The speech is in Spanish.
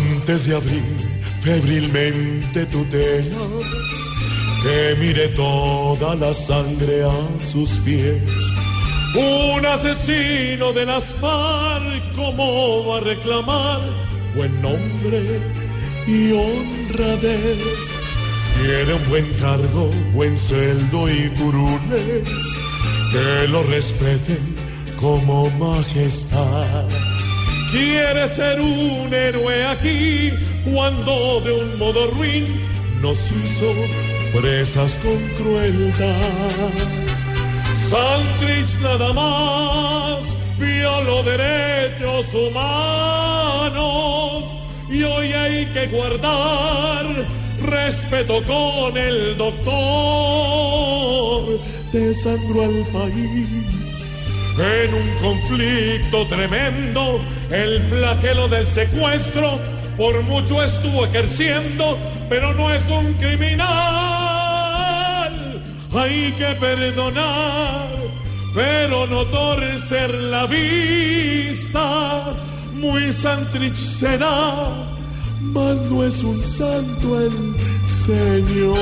Antes de abrir febrilmente tutelas, que mire toda la sangre a sus pies. Un asesino de las FARC, ¿cómo va a reclamar buen nombre y honradez? Tiene un buen cargo, buen sueldo y curules, que lo respeten como majestad. Quiere ser un héroe aquí cuando de un modo ruin nos hizo presas con crueldad. Santrich nada más violó derechos humanos y hoy hay que guardar respeto con el doctor. Desangró al país en un conflicto tremendo, el flaquelo del secuestro por mucho estuvo ejerciendo, pero no es un criminal. Hay que perdonar, pero no torcer la vista. Muy Santrich será, mas no es un santo el Señor.